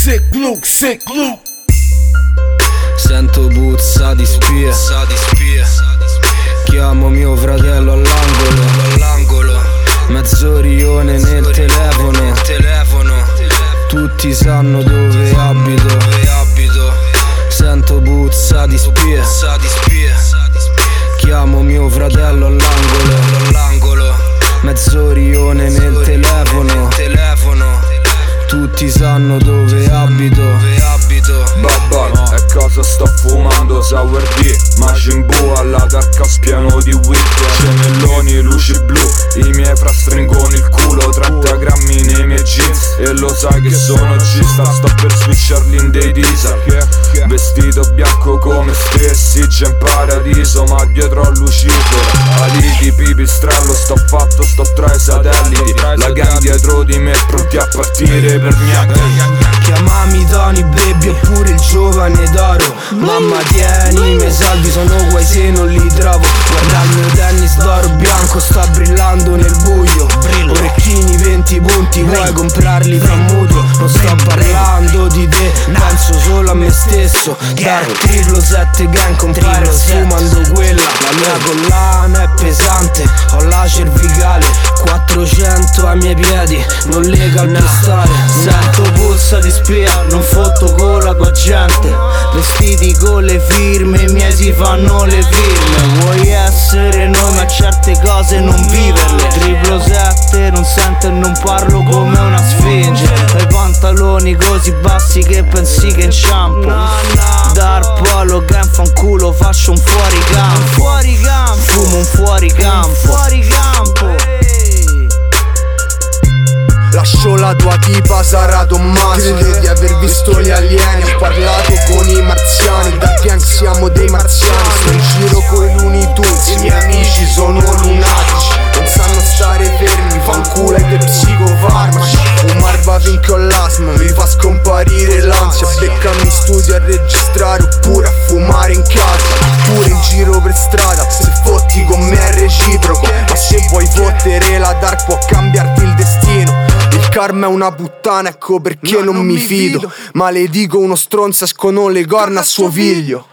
sick Luke, sick Luke. Sento puzza di spia, di spia. Chiamo mio fratello all'angolo, all'angolo. Mezz'orione nel telefono, telefono. Tutti sanno dove abito, dove abito. Sento puzza di spia, di spia. Chiamo mio fratello all'angolo, all'angolo. Mezz'orione nel telefono, telefono. Tutti sanno dove sto fumando? Sour D, Majin Buu alla dark house pieno di weed. Cennelloni, luci blu, i miei fra stringono il culo 30 grammi nei miei jeans. E lo sai che sono gista, sto per switcharli in dei diesel. Vestito bianco come stessi, già in paradiso Ma dietro a Lucifero, ali di pipistrello Sto fatto, sto tra i satelliti. La gang dietro di me pronti a partire per niente. Chiamami Tony Baby oppure il giovane d'oro. Mamma tieni i miei salvi sono guai se non li trovo. Guarda il mio tennis d'oro bianco sta brillando nel buio. Orecchini 20 punti vuoi comprarli fra mutuo? Non sto parlando di te penso solo a me stesso. Dark triplo 7 gang compare sfumando quella La mia collana miei piedi non lega al Sento puzza di spia, non fotto con la tua gente. Vestiti con le firme, i miei si fanno le firme. Vuoi essere noi ma certe cose non viverle. Triplo 7, non sento e non parlo come una sfinge. Hai pantaloni così bassi che pensi che inciampo. Dar polo, gran fanculo, faccio un fuoricampo Fumo un fuoricampo la tua tipa Sara Tommaso Crede di aver visto gli alieni? Ho parlato con i marziani. Da gang siamo dei marziani? Sto in giro con i Looney I miei amici sono lunatici. Non sanno stare fermi. Fanculo ai dei psicofarmaci. Fumar va finché ho l'asma Mi fa scomparire l'ansia. Beccami in studio a registrare Oppure a fumare in casa. Pure in giro per strada Se fotti con karma è una puttana, ecco perché non, mi fido. Maledico uno stronzo, escono le corna a suo figlio.